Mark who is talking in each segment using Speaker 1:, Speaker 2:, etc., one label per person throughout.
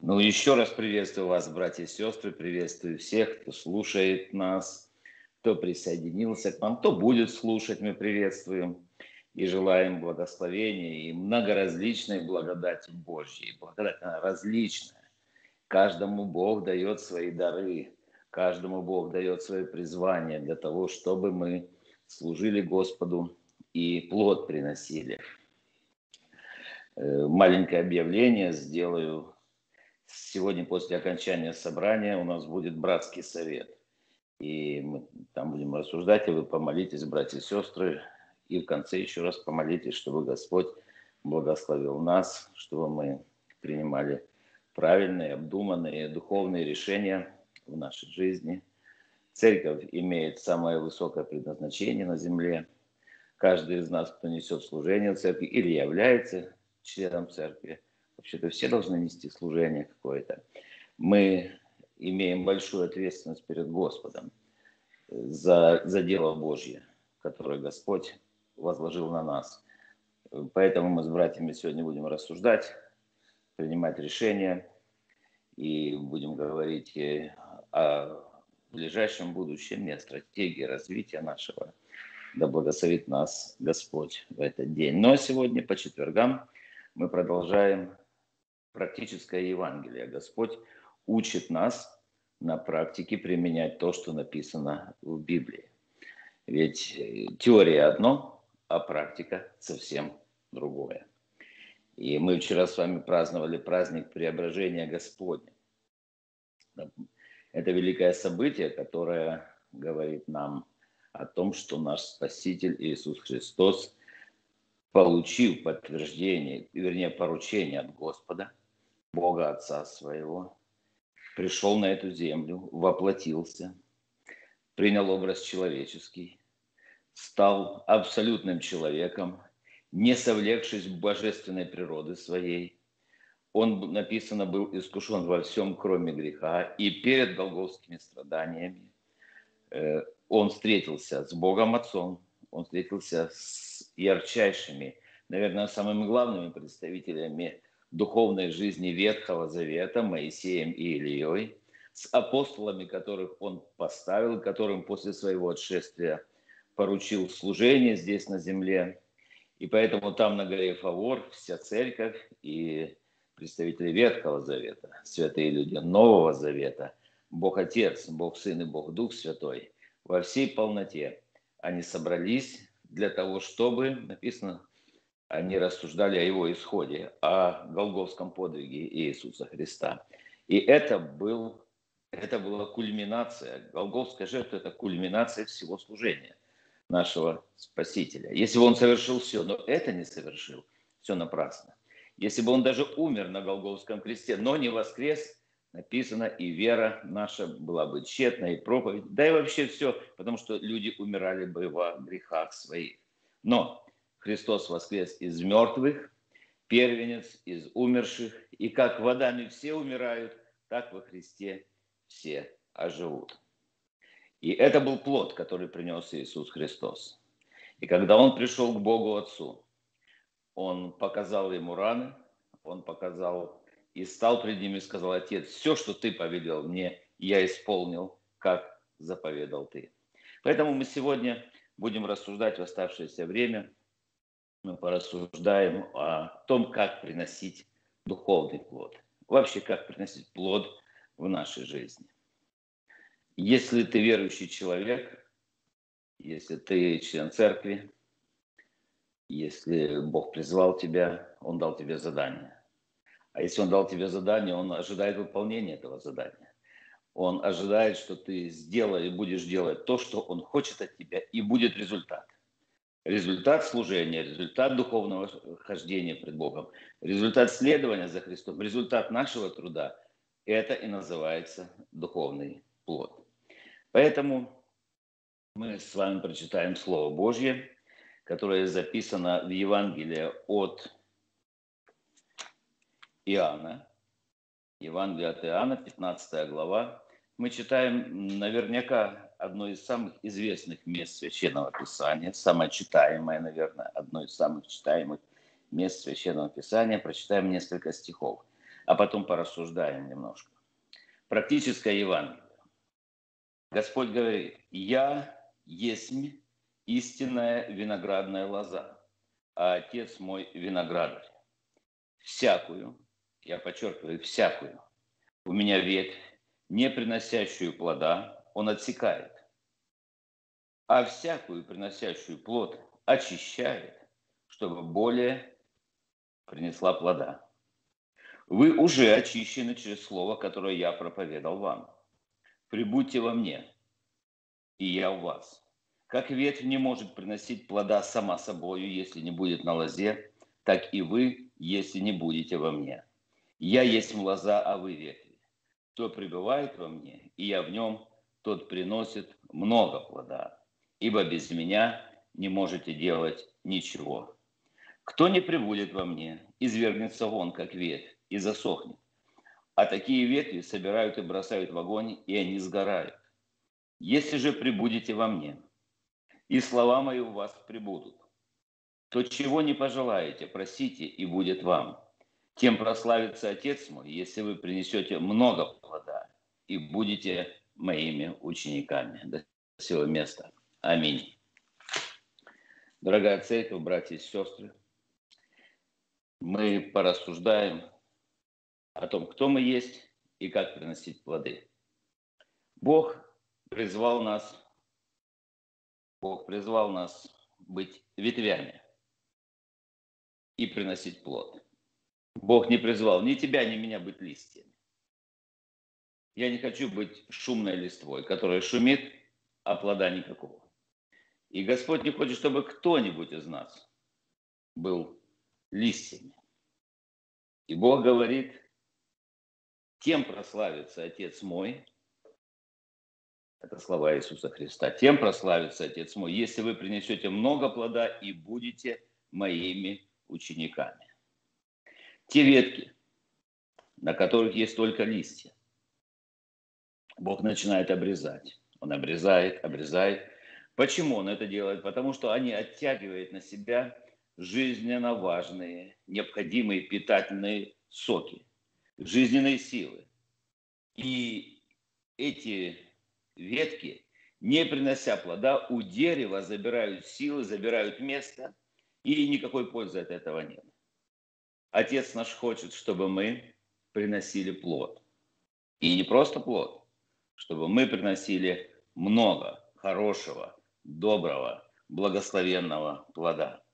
Speaker 1: Ну, еще раз приветствую вас, братья и сестры, приветствую всех, кто слушает нас, кто присоединился к нам, кто будет слушать, мы приветствуем и желаем благословения и многоразличной благодати Божьей. Благодать она различная. Каждому Бог дает свои дары, каждому Бог дает свое призвание для того, чтобы мы служили Господу и плод приносили. Э, маленькое объявление сделаю Сегодня после окончания собрания у нас будет братский совет. И мы там будем рассуждать, и вы помолитесь, братья и сестры, и в конце еще раз помолитесь, чтобы Господь благословил нас, чтобы мы принимали правильные, обдуманные духовные решения в нашей жизни. Церковь имеет самое высокое предназначение на земле. Каждый из нас, кто несет служение в церкви или является членом церкви, Вообще-то все должны нести служение какое-то. Мы имеем большую ответственность перед Господом за, за дело Божье, которое Господь возложил на нас. Поэтому мы с братьями сегодня будем рассуждать, принимать решения и будем говорить о ближайшем будущем и о стратегии развития нашего. Да благословит нас Господь в этот день. Но сегодня по четвергам мы продолжаем практическое Евангелие. Господь учит нас на практике применять то, что написано в Библии. Ведь э, теория одно, а практика совсем другое. И мы вчера с вами праздновали праздник преображения Господня. Это великое событие, которое говорит нам о том, что наш Спаситель Иисус Христос, получив подтверждение, вернее, поручение от Господа, Бога Отца Своего, пришел на эту землю, воплотился, принял образ человеческий, стал абсолютным человеком, не совлекшись божественной природы своей. Он, написано, был искушен во всем, кроме греха, и перед голговскими страданиями э, он встретился с Богом Отцом, он встретился с ярчайшими, наверное, самыми главными представителями духовной жизни Ветхого Завета Моисеем и Ильей, с апостолами, которых он поставил, которым после своего отшествия поручил служение здесь на земле. И поэтому там на горе Фавор вся церковь и представители Ветхого Завета, святые люди Нового Завета, Бог Отец, Бог Сын и Бог Дух Святой во всей полноте. Они собрались для того, чтобы, написано, они рассуждали о его исходе, о голговском подвиге Иисуса Христа. И это, был, это была кульминация, голговская жертва – это кульминация всего служения нашего Спасителя. Если бы он совершил все, но это не совершил, все напрасно. Если бы он даже умер на Голговском кресте, но не воскрес, написано, и вера наша была бы тщетна, и проповедь, да и вообще все, потому что люди умирали бы во грехах своих. Но Христос воскрес из мертвых, первенец из умерших, и как водами все умирают, так во Христе все оживут. И это был плод, который принес Иисус Христос. И когда Он пришел к Богу Отцу, Он показал ему раны, Он показал и стал пред ним и сказал, Отец, все, что Ты повелел мне, я исполнил, как заповедал Ты. Поэтому мы сегодня будем рассуждать в оставшееся время – мы порассуждаем о том, как приносить духовный плод. Вообще, как приносить плод в нашей жизни. Если ты верующий человек, если ты член церкви, если Бог призвал тебя, Он дал тебе задание. А если Он дал тебе задание, Он ожидает выполнения этого задания. Он ожидает, что ты сделаешь и будешь делать то, что Он хочет от тебя, и будет результат результат служения, результат духовного хождения пред Богом, результат следования за Христом, результат нашего труда, это и называется духовный плод. Поэтому мы с вами прочитаем Слово Божье, которое записано в Евангелии от Иоанна. Евангелие от Иоанна, 15 глава. Мы читаем наверняка одно из самых известных мест Священного Писания, самое читаемое, наверное, одно из самых читаемых мест Священного Писания. Прочитаем несколько стихов. а потом порассуждаем немножко. Практическое Евангелие. Господь говорит, «Я есть истинная виноградная лоза, а Отец мой виноградарь. Всякую, я подчеркиваю, всякую, у меня ветвь, не приносящую плода, он отсекает, а всякую приносящую плод очищает, чтобы более принесла плода. Вы уже очищены через слово, которое я проповедал вам. Прибудьте во мне, и я у вас. Как ветвь не может приносить плода сама собою, если не будет на лозе, так и вы, если не будете во мне. Я есть лоза, а вы ветви. Кто пребывает во мне, и я в нем, тот приносит много плода. Ибо без меня не можете делать ничего. Кто не прибудет во мне, извергнется вон, как ветвь, и засохнет. А такие ветви собирают и бросают в огонь, и они сгорают. Если же прибудете во мне, и слова мои у вас прибудут, то чего не пожелаете, просите, и будет вам. Тем прославится Отец мой, если вы принесете много плода и будете моими учениками. До сего места. Аминь. Дорогая церковь, братья и сестры, мы порассуждаем о том, кто мы есть и как приносить плоды. Бог призвал нас, Бог призвал нас быть ветвями и приносить плод. Бог не призвал ни тебя, ни меня быть листьями. Я не хочу быть шумной листвой, которая шумит, а плода никакого. И Господь не хочет, чтобы кто-нибудь из нас был листьями. И Бог говорит, тем прославится Отец мой, это слова Иисуса Христа, тем прославится Отец мой, если вы принесете много плода и будете моими учениками. Те ветки, на которых есть только листья, Бог начинает обрезать. Он обрезает, обрезает. Почему он это делает? Потому что они оттягивают на себя жизненно важные, необходимые питательные соки, жизненные силы. И эти ветки, не принося плода, у дерева забирают силы, забирают место, и никакой пользы от этого нет. Отец наш хочет, чтобы мы приносили плод. И не просто плод, чтобы мы приносили много хорошего, доброго, благословенного плода.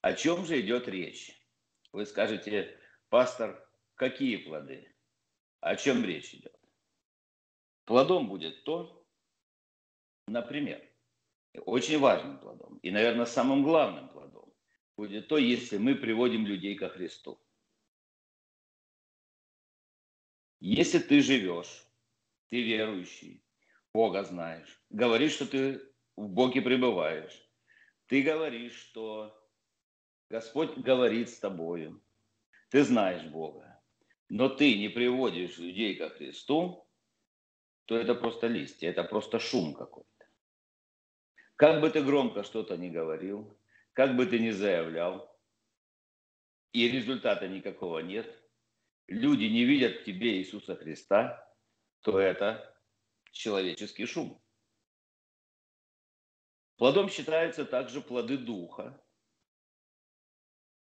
Speaker 1: О чем же идет речь? Вы скажете, пастор, какие плоды? О чем речь идет? Плодом будет то, например, очень важным плодом и, наверное, самым главным плодом будет то, если мы приводим людей ко Христу. Если ты живешь, ты верующий, Бога знаешь, говоришь, что ты в Боге пребываешь, ты говоришь, что Господь говорит с тобою, ты знаешь Бога, но ты не приводишь людей ко Христу, то это просто листья, это просто шум какой-то. Как бы ты громко что-то ни говорил, как бы ты ни заявлял, и результата никакого нет, люди не видят в тебе Иисуса Христа, то это человеческий шум. Плодом считаются также плоды Духа.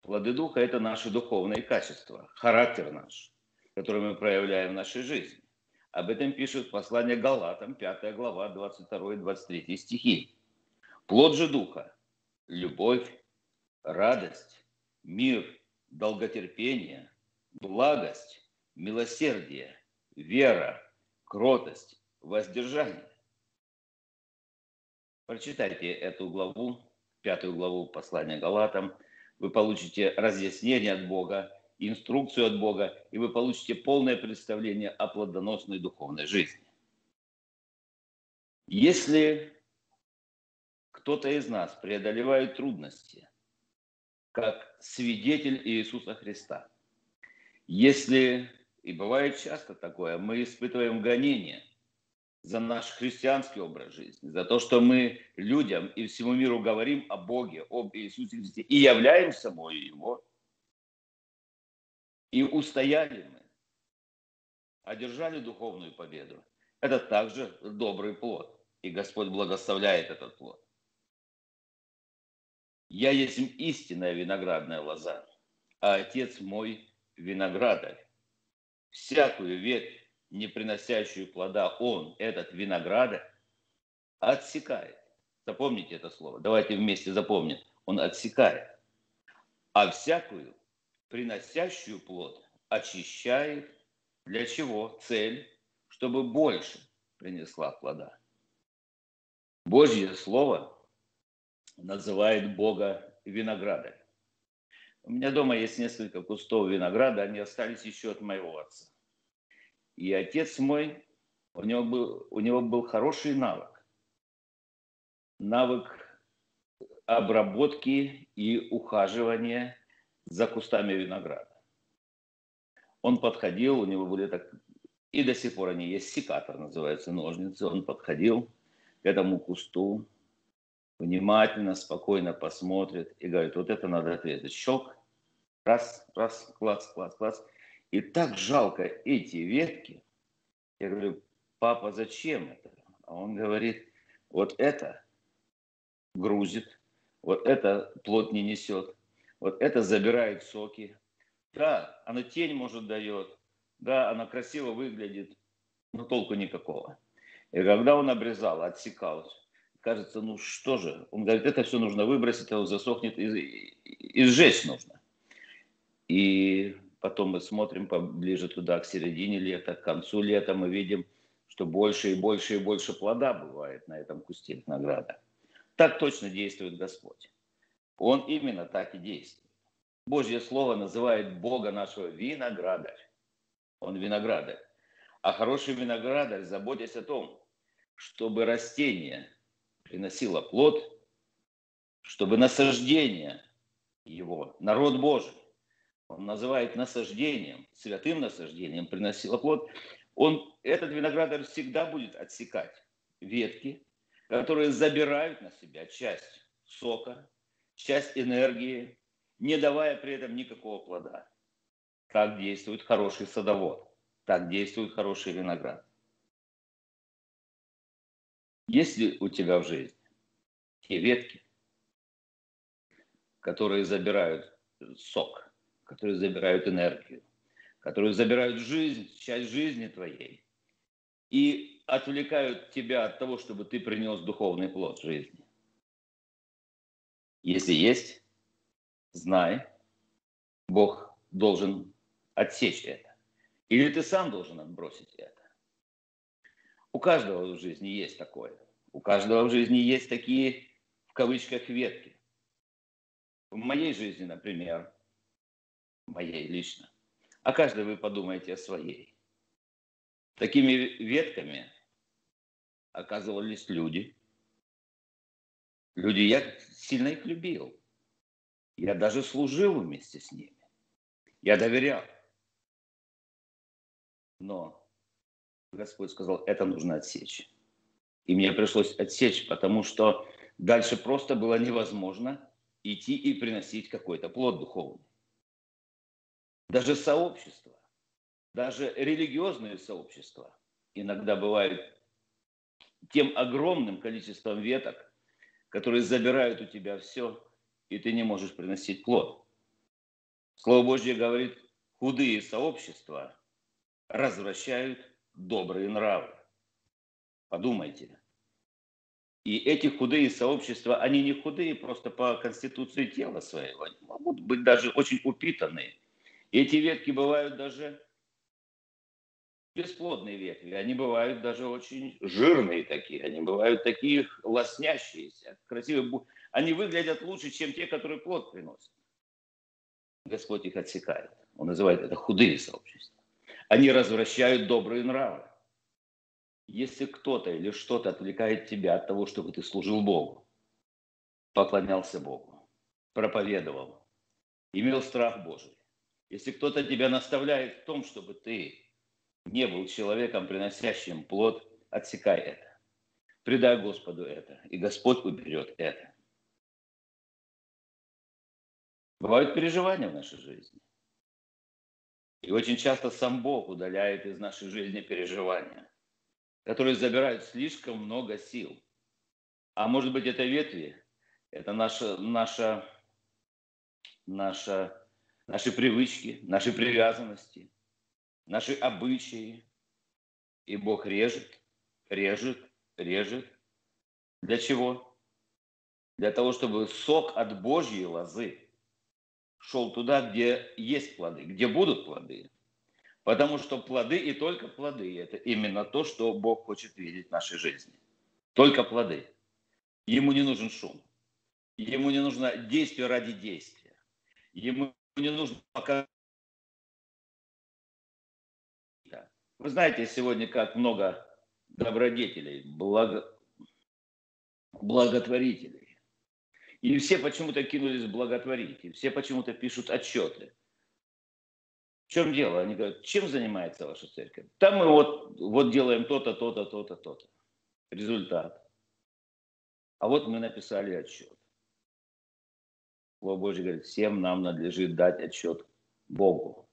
Speaker 1: Плоды Духа – это наши духовные качества, характер наш, который мы проявляем в нашей жизни. Об этом пишет послание Галатам, 5 глава, 22-23 стихи. Плод же Духа – любовь, радость, мир, долготерпение, благость, милосердие, вера, кротость, воздержание. Прочитайте эту главу, пятую главу послания Галатам. Вы получите разъяснение от Бога, инструкцию от Бога, и вы получите полное представление о плодоносной духовной жизни. Если кто-то из нас преодолевает трудности, как свидетель Иисуса Христа, если, и бывает часто такое, мы испытываем гонения за наш христианский образ жизни, за то, что мы людям и всему миру говорим о Боге, об Иисусе Христе и являем собой Его, и устояли мы одержали духовную победу. Это также добрый плод. И Господь благословляет этот плод. Я есть истинная виноградная лоза, а Отец мой виноградарь. Всякую ветвь, не приносящую плода, он, этот виноградарь, отсекает. Запомните это слово. Давайте вместе запомним. Он отсекает. А всякую, приносящую плод, очищает. Для чего? Цель, чтобы больше принесла плода. Божье Слово называет Бога виноградарь. У меня дома есть несколько кустов винограда, они остались еще от моего отца. И отец мой, у него был, у него был хороший навык. Навык обработки и ухаживания за кустами винограда. Он подходил, у него были так, и до сих пор они есть, секатор называется, ножницы. Он подходил к этому кусту, внимательно, спокойно посмотрит и говорит, вот это надо отрезать. Щелк, раз, раз, класс, класс, класс. И так жалко эти ветки. Я говорю, папа, зачем это? А он говорит, вот это грузит, вот это плод не несет, вот это забирает соки. Да, она тень, может, дает, да, она красиво выглядит, но толку никакого. И когда он обрезал, отсекал, кажется, ну что же, он говорит, это все нужно выбросить, оно засохнет и, и, и сжечь нужно. И потом мы смотрим поближе туда, к середине лета, к концу лета, мы видим, что больше и больше и больше плода бывает на этом кусте винограда. Так точно действует Господь. Он именно так и действует. Божье Слово называет Бога нашего виноградарь. Он виноградарь. А хороший виноградарь, заботясь о том, чтобы растение приносило плод, чтобы насаждение его, народ Божий, он называет насаждением, святым насаждением, приносило плод, он, этот виноградарь всегда будет отсекать ветки, которые забирают на себя часть сока, часть энергии, не давая при этом никакого плода. Так действует хороший садовод, так действует хороший виноград. Есть ли у тебя в жизни те ветки, которые забирают сок, которые забирают энергию, которые забирают жизнь, часть жизни твоей и отвлекают тебя от того, чтобы ты принес духовный плод жизни? Если есть, знай, Бог должен отсечь это. Или ты сам должен отбросить это. У каждого в жизни есть такое. У каждого в жизни есть такие, в кавычках, ветки. В моей жизни, например, моей лично. А каждый вы подумаете о своей. Такими ветками оказывались люди. Люди, я сильно их любил. Я даже служил вместе с ними. Я доверял. Но Господь сказал, это нужно отсечь. И мне пришлось отсечь, потому что дальше просто было невозможно идти и приносить какой-то плод духовный. Даже сообщества, даже религиозные сообщества иногда бывают тем огромным количеством веток, которые забирают у тебя все, и ты не можешь приносить плод. Слово Божье говорит, худые сообщества развращают добрые нравы. Подумайте. И эти худые сообщества, они не худые просто по конституции тела своего, они могут быть даже очень упитанные. Эти ветки бывают даже бесплодные ветви, они бывают даже очень жирные такие, они бывают такие лоснящиеся, красивые. Они выглядят лучше, чем те, которые плод приносят. Господь их отсекает. Он называет это худые сообщества. Они развращают добрые нравы. Если кто-то или что-то отвлекает тебя от того, чтобы ты служил Богу, поклонялся Богу, проповедовал, имел страх Божий, если кто-то тебя наставляет в том, чтобы ты не был человеком, приносящим плод, отсекай это. Предай Господу это, и Господь уберет это. Бывают переживания в нашей жизни. И очень часто сам Бог удаляет из нашей жизни переживания, которые забирают слишком много сил. А может быть, это ветви, это наша, наша, наша, наши привычки, наши привязанности, наши обычаи. И Бог режет, режет, режет. Для чего? Для того, чтобы сок от Божьей лозы шел туда, где есть плоды, где будут плоды. Потому что плоды и только плоды – это именно то, что Бог хочет видеть в нашей жизни. Только плоды. Ему не нужен шум. Ему не нужно действие ради действия. Ему не нужно пока... Вы знаете сегодня, как много добродетелей, благо... благотворителей и все почему-то кинулись благотворить, и все почему-то пишут отчеты. В чем дело? Они говорят, чем занимается ваша церковь? Там мы вот, вот делаем то-то, то-то, то-то, то-то. Результат. А вот мы написали отчет. Слово Божье говорит, всем нам надлежит дать отчет Богу,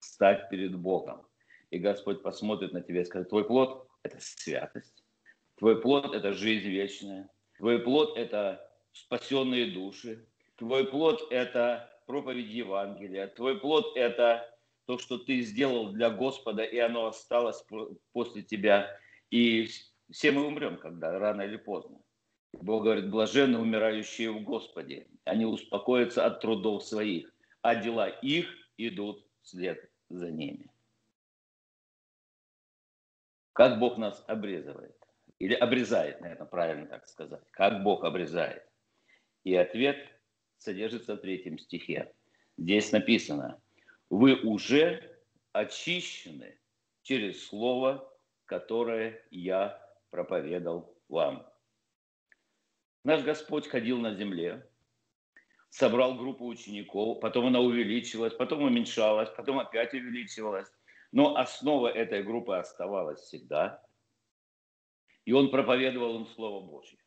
Speaker 1: стать перед Богом. И Господь посмотрит на тебя и скажет, твой плод – это святость, твой плод – это жизнь вечная, твой плод – это спасенные души. Твой плод – это проповедь Евангелия. Твой плод – это то, что ты сделал для Господа, и оно осталось после тебя. И все мы умрем, когда, рано или поздно. Бог говорит, блаженны умирающие в Господе. Они успокоятся от трудов своих, а дела их идут вслед за ними. Как Бог нас обрезывает? Или обрезает, наверное, правильно так сказать. Как Бог обрезает? И ответ содержится в третьем стихе. Здесь написано, вы уже очищены через слово, которое я проповедал вам. Наш Господь ходил на земле, собрал группу учеников, потом она увеличилась, потом уменьшалась, потом опять увеличивалась. Но основа этой группы оставалась всегда. И он проповедовал им Слово Божье.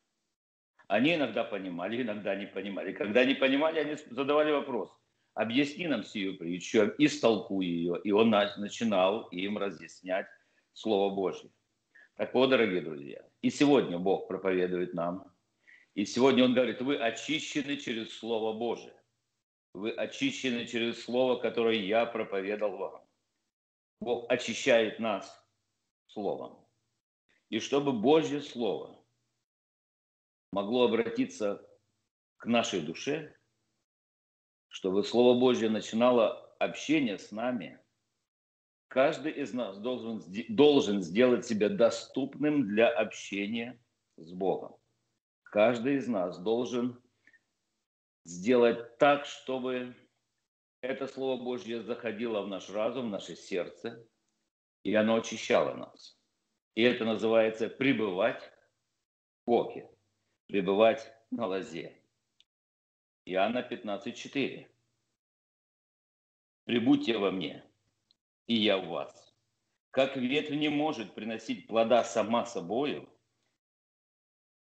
Speaker 1: Они иногда понимали, иногда не понимали. Когда не понимали, они задавали вопрос. Объясни нам сию притчу, истолкуй ее. И он начинал им разъяснять Слово Божье. Так вот, дорогие друзья, и сегодня Бог проповедует нам. И сегодня Он говорит, вы очищены через Слово Божие. Вы очищены через Слово, которое я проповедал вам. Бог очищает нас Словом. И чтобы Божье Слово – могло обратиться к нашей душе, чтобы Слово Божье начинало общение с нами, каждый из нас должен, должен сделать себя доступным для общения с Богом. Каждый из нас должен сделать так, чтобы это Слово Божье заходило в наш разум, в наше сердце, и оно очищало нас. И это называется пребывать в Боге пребывать на лозе. Иоанна 15:4. Прибудьте во мне, и я в вас. Как ветвь не может приносить плода сама собою,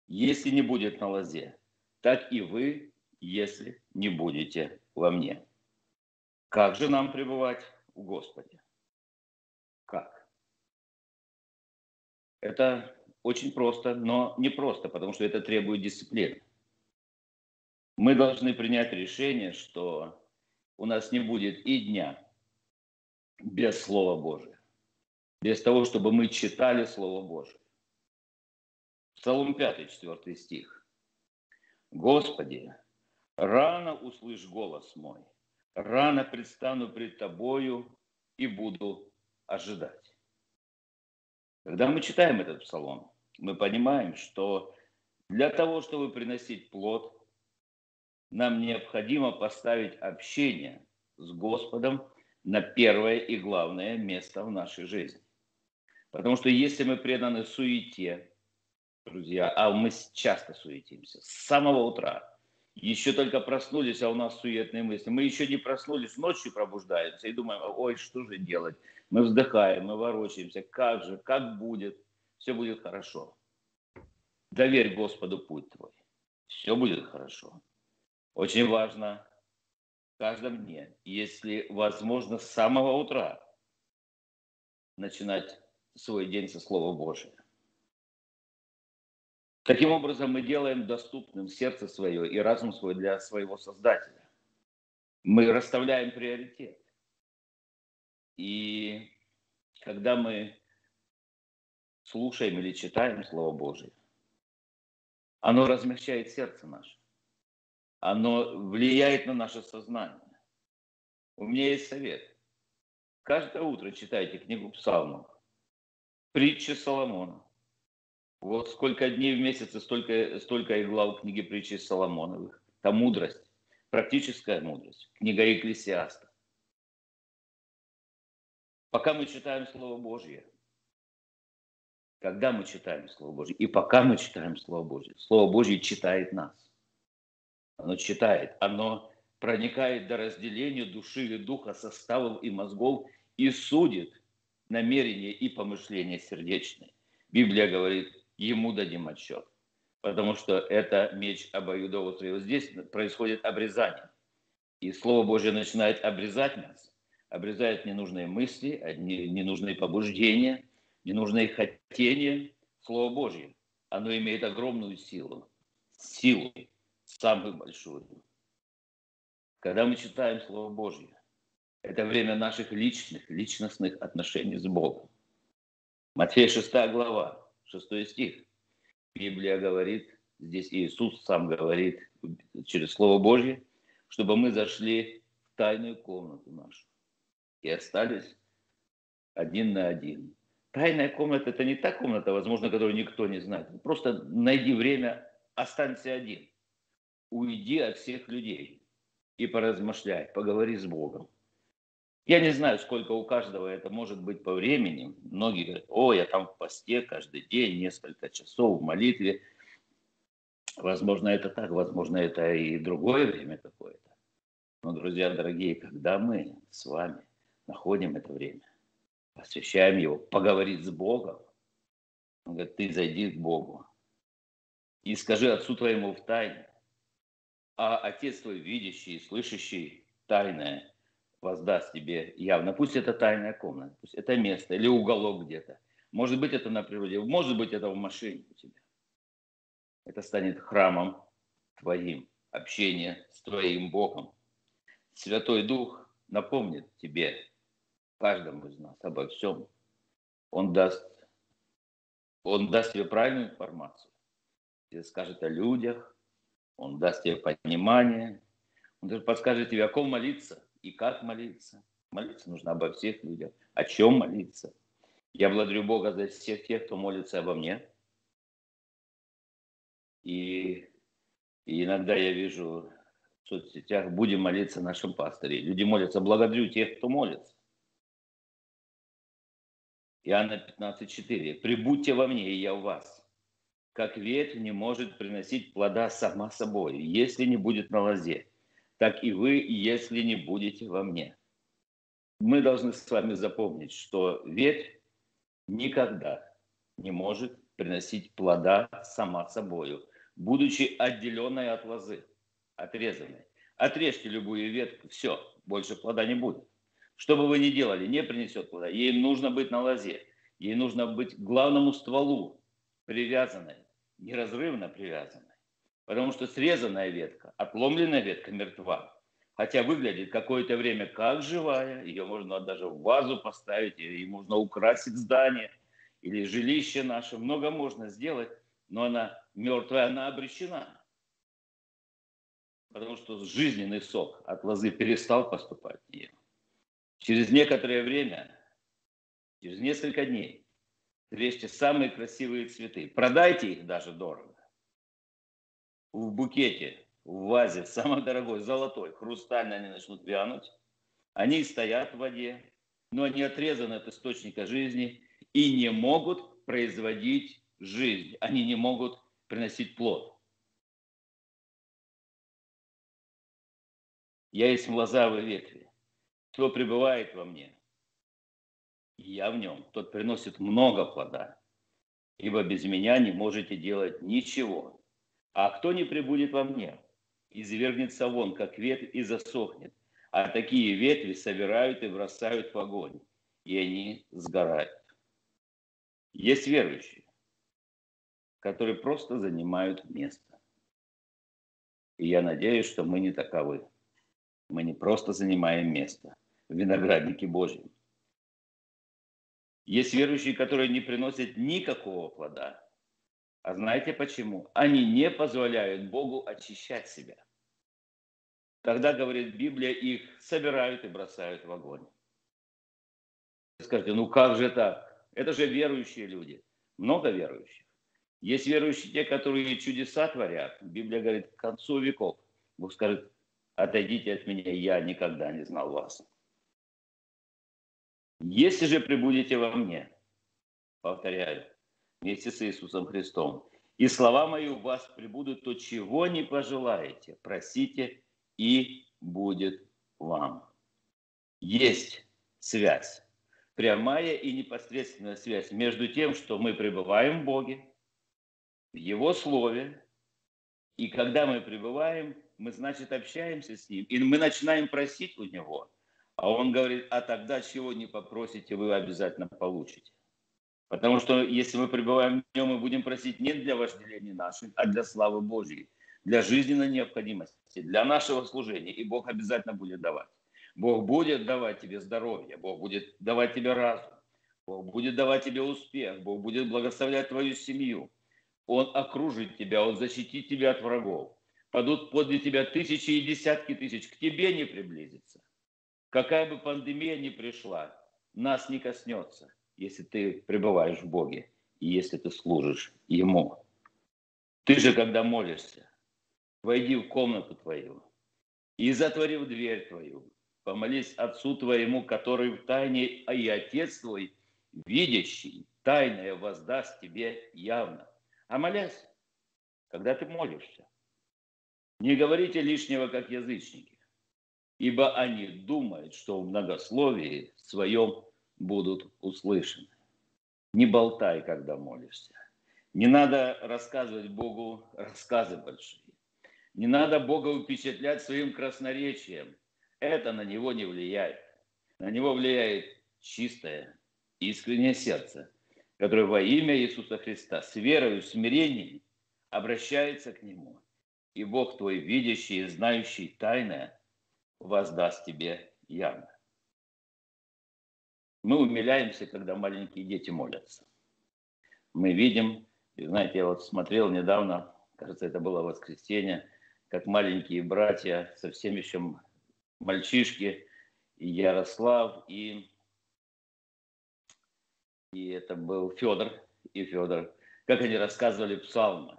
Speaker 1: если не будет на лозе, так и вы, если не будете во мне. Как же нам пребывать в Господе? Как? Это очень просто, но не просто, потому что это требует дисциплины. Мы должны принять решение, что у нас не будет и дня без Слова Божия, без того, чтобы мы читали Слово Божие. Псалом 5, 4 стих. «Господи, рано услышь голос мой, рано предстану пред Тобою и буду ожидать». Когда мы читаем этот псалом, мы понимаем, что для того, чтобы приносить плод, нам необходимо поставить общение с Господом на первое и главное место в нашей жизни. Потому что если мы преданы суете, друзья, а мы часто суетимся, с самого утра, еще только проснулись, а у нас суетные мысли. Мы еще не проснулись, ночью пробуждаемся и думаем, ой, что же делать? Мы вздыхаем, мы ворочаемся, как же, как будет – все будет хорошо. Доверь Господу путь твой. Все будет хорошо. Очень важно в каждом дне, если возможно, с самого утра начинать свой день со Слова Божия. Таким образом, мы делаем доступным сердце свое и разум свой для своего Создателя. Мы расставляем приоритет. И когда мы слушаем или читаем Слово Божие, оно размягчает сердце наше. Оно влияет на наше сознание. У меня есть совет. Каждое утро читайте книгу Псалмов, притчи Соломона. Вот сколько дней в месяц, столько, столько и глав книги притчи Соломоновых. Там мудрость, практическая мудрость. Книга Екклесиаста. Пока мы читаем Слово Божье, когда мы читаем Слово Божье, и пока мы читаем Слово Божье, Слово Божье читает нас. Оно читает, оно проникает до разделения души и духа, составов и мозгов и судит намерения и помышления сердечные. Библия говорит, ему дадим отчет. Потому что это меч обоюдоострый. Вот здесь происходит обрезание. И Слово Божье начинает обрезать нас. Обрезает ненужные мысли, ненужные побуждения, ненужные хотения. Слово Божье, оно имеет огромную силу. Силу, самую большую. Когда мы читаем Слово Божье, это время наших личных, личностных отношений с Богом. Матфея 6 глава, шестой стих. Библия говорит, здесь Иисус сам говорит через Слово Божье, чтобы мы зашли в тайную комнату нашу и остались один на один. Тайная комната – это не та комната, возможно, которую никто не знает. Просто найди время, останься один. Уйди от всех людей и поразмышляй, поговори с Богом. Я не знаю, сколько у каждого это может быть по времени. Многие говорят, о, я там в посте каждый день, несколько часов в молитве. Возможно, это так, возможно, это и другое время какое-то. Но, друзья дорогие, когда мы с вами находим это время, посвящаем его, поговорить с Богом, он говорит, ты зайди к Богу и скажи отцу твоему в тайне, а отец твой видящий, слышащий тайное – воздаст тебе явно. Пусть это тайная комната, пусть это место или уголок где-то. Может быть, это на природе, может быть, это в машине у тебя. Это станет храмом твоим, общение с твоим Богом. Святой Дух напомнит тебе, каждому из нас, обо всем. Он даст, он даст тебе правильную информацию. Он скажет о людях, он даст тебе понимание, он даже подскажет тебе, о ком молиться – и как молиться. Молиться нужно обо всех людях. О чем молиться? Я благодарю Бога за всех тех, кто молится обо мне. И, и иногда я вижу в соцсетях, будем молиться нашим пасторе. Люди молятся, благодарю тех, кто молится. Иоанна 15,4. «Прибудьте во мне, и я в вас. Как ветвь не может приносить плода сама собой, если не будет на лозе так и вы, если не будете во мне. Мы должны с вами запомнить, что ветвь никогда не может приносить плода сама собою, будучи отделенной от лозы, отрезанной. Отрежьте любую ветку, все, больше плода не будет. Что бы вы ни делали, не принесет плода. Ей нужно быть на лозе, ей нужно быть к главному стволу, привязанной, неразрывно привязанной. Потому что срезанная ветка, отломленная ветка мертва. Хотя выглядит какое-то время как живая, ее можно даже в вазу поставить, и можно украсить здание или жилище наше, много можно сделать, но она мертвая, она обречена. Потому что жизненный сок от лозы перестал поступать в нее. Через некоторое время, через несколько дней, врежьте самые красивые цветы, продайте их даже дорого в букете, в вазе, самой дорогой, золотой, хрустальной, они начнут вянуть. Они стоят в воде, но они отрезаны от источника жизни и не могут производить жизнь. Они не могут приносить плод. Я есть лозавые ветви. Кто пребывает во мне, я в нем, тот приносит много плода. Ибо без меня не можете делать ничего. А кто не прибудет во мне, извергнется вон, как ветвь, и засохнет. А такие ветви собирают и бросают в огонь. и они сгорают. Есть верующие, которые просто занимают место. И я надеюсь, что мы не таковы. Мы не просто занимаем место в винограднике Божьем. Есть верующие, которые не приносят никакого плода. А знаете почему? Они не позволяют Богу очищать себя. Тогда, говорит Библия, их собирают и бросают в огонь. Скажите, ну как же так? Это же верующие люди. Много верующих. Есть верующие те, которые чудеса творят. Библия говорит, к концу веков. Бог скажет, отойдите от меня, я никогда не знал вас. Если же прибудете во мне, повторяю, вместе с Иисусом Христом, и слова мои у вас прибудут, то чего не пожелаете, просите, и будет вам. Есть связь, прямая и непосредственная связь между тем, что мы пребываем в Боге, в Его Слове, и когда мы пребываем, мы, значит, общаемся с Ним, и мы начинаем просить у Него – а он говорит, а тогда чего не попросите, вы обязательно получите. Потому что если мы пребываем в нем, мы будем просить не для вожделения наших, а для славы Божьей, для жизненной необходимости, для нашего служения. И Бог обязательно будет давать. Бог будет давать тебе здоровье, Бог будет давать тебе разум, Бог будет давать тебе успех, Бог будет благословлять твою семью. Он окружит тебя, Он защитит тебя от врагов. Падут подле тебя тысячи и десятки тысяч, к тебе не приблизится. Какая бы пандемия ни пришла, нас не коснется, если ты пребываешь в Боге и если ты служишь Ему. Ты же, когда молишься, войди в комнату твою и, затворив дверь твою, помолись Отцу твоему, который в тайне, а и Отец твой, видящий, тайное воздаст тебе явно. А молясь, когда ты молишься, не говорите лишнего, как язычники ибо они думают, что в многословии своем будут услышаны. Не болтай, когда молишься. Не надо рассказывать Богу рассказы большие. Не надо Бога впечатлять своим красноречием. Это на него не влияет. На него влияет чистое, искреннее сердце, которое во имя Иисуса Христа с верой и смирением обращается к Нему. И Бог твой, видящий и знающий тайное, воздаст тебе явно. Мы умиляемся, когда маленькие дети молятся. Мы видим, и знаете, я вот смотрел недавно, кажется, это было воскресенье, как маленькие братья, совсем еще мальчишки, и Ярослав, и, и это был Федор, и Федор, как они рассказывали псалмы.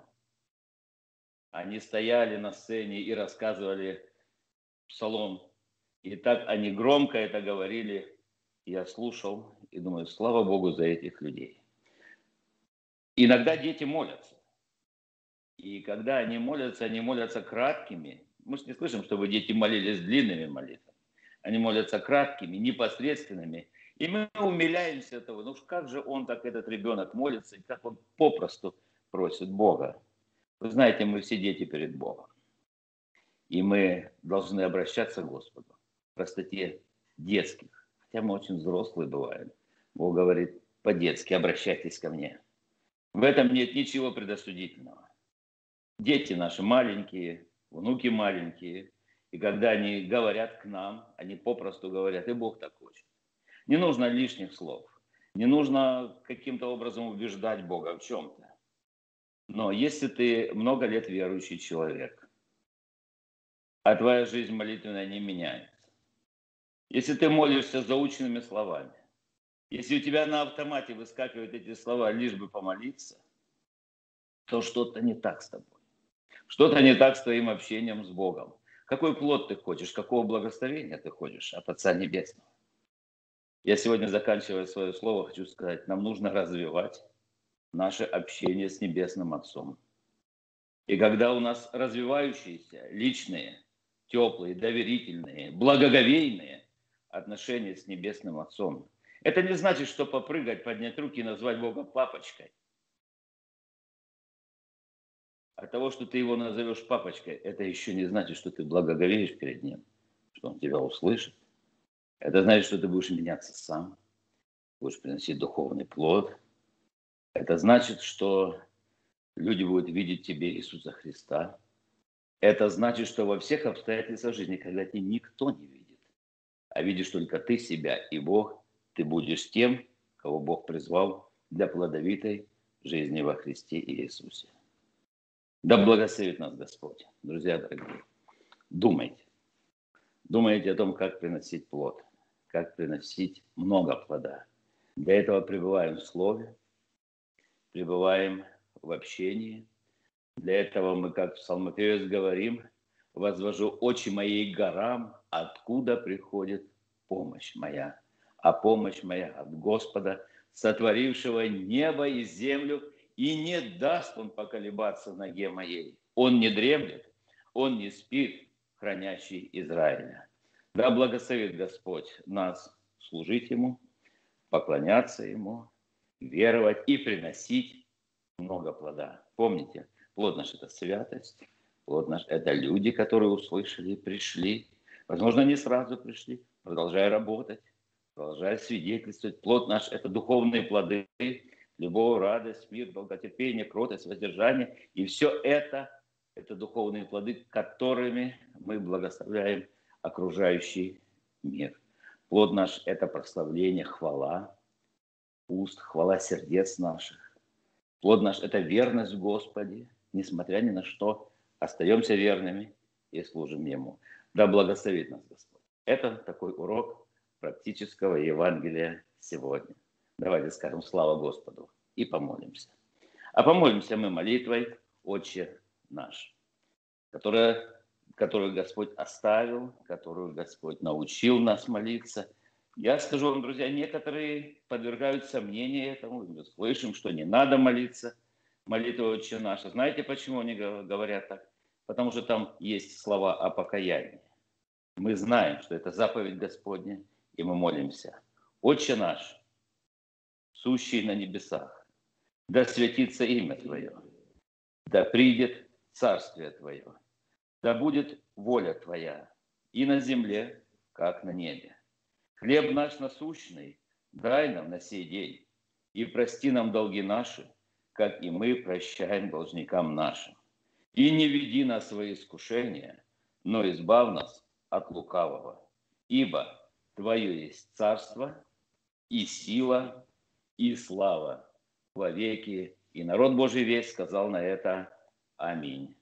Speaker 1: Они стояли на сцене и рассказывали псалом. И так они громко это говорили. Я слушал и думаю, слава Богу за этих людей. Иногда дети молятся. И когда они молятся, они молятся краткими. Мы же не слышим, чтобы дети молились длинными молитвами. Они молятся краткими, непосредственными. И мы умиляемся этого. Ну как же он так, этот ребенок, молится, и как он попросту просит Бога. Вы знаете, мы все дети перед Богом. И мы должны обращаться к Господу в простоте детских. Хотя мы очень взрослые бываем. Бог говорит, по-детски обращайтесь ко мне. В этом нет ничего предосудительного. Дети наши маленькие, внуки маленькие. И когда они говорят к нам, они попросту говорят, и Бог так хочет. Не нужно лишних слов. Не нужно каким-то образом убеждать Бога в чем-то. Но если ты много лет верующий человек, а твоя жизнь молитвенная не меняется. Если ты молишься заученными словами, если у тебя на автомате выскакивают эти слова, лишь бы помолиться, то что-то не так с тобой. Что-то не так с твоим общением с Богом. Какой плод ты хочешь, какого благословения ты хочешь от Отца Небесного? Я сегодня, заканчивая свое слово, хочу сказать, нам нужно развивать наше общение с Небесным Отцом. И когда у нас развивающиеся личные теплые, доверительные, благоговейные отношения с Небесным Отцом. Это не значит, что попрыгать, поднять руки и назвать Бога папочкой. От того, что ты его назовешь папочкой, это еще не значит, что ты благоговеешь перед ним, что он тебя услышит. Это значит, что ты будешь меняться сам. будешь приносить духовный плод. Это значит, что люди будут видеть тебе Иисуса Христа. Это значит, что во всех обстоятельствах жизни, когда тебя никто не видит, а видишь только ты себя и Бог, ты будешь тем, кого Бог призвал для плодовитой жизни во Христе Иисусе. Да благословит нас Господь. Друзья дорогие, думайте. Думайте о том, как приносить плод, как приносить много плода. Для этого пребываем в Слове, пребываем в общении. Для этого мы, как псалмопевец говорим, «Возвожу очи моей горам, откуда приходит помощь моя». А помощь моя от Господа, сотворившего небо и землю, и не даст он поколебаться ноге моей. Он не дремлет, он не спит, хранящий Израиля. Да благословит Господь нас служить Ему, поклоняться Ему, веровать и приносить много плода. Помните, плод наш – это святость, плод наш – это люди, которые услышали, пришли. Возможно, не сразу пришли, продолжая работать, продолжая свидетельствовать. Плод наш – это духовные плоды, любовь, радость, мир, долготерпение, кротость, воздержание. И все это – это духовные плоды, которыми мы благословляем окружающий мир. Плод наш – это прославление, хвала уст, хвала сердец наших. Плод наш – это верность в Господе, несмотря ни на что, остаемся верными и служим Ему. Да благословит нас Господь. Это такой урок практического Евангелия сегодня. Давайте скажем слава Господу и помолимся. А помолимся мы молитвой «Отче наш», которая, которую Господь оставил, которую Господь научил нас молиться. Я скажу вам, друзья, некоторые подвергают сомнению этому. Мы слышим, что не надо молиться молитвой «Отче наш». Знаете, почему они говорят так? Потому что там есть слова о покаянии. Мы знаем, что это заповедь Господня, и мы молимся. «Отче наш, сущий на небесах, да святится имя Твое, да придет Царствие Твое, да будет воля Твоя и на земле, как на небе. Хлеб наш насущный дай нам на сей день, и прости нам долги наши, как и мы прощаем должникам нашим. И не веди нас свои искушения, но избав нас от лукавого. Ибо Твое есть царство и сила и слава во веки. И народ Божий весь сказал на это Аминь.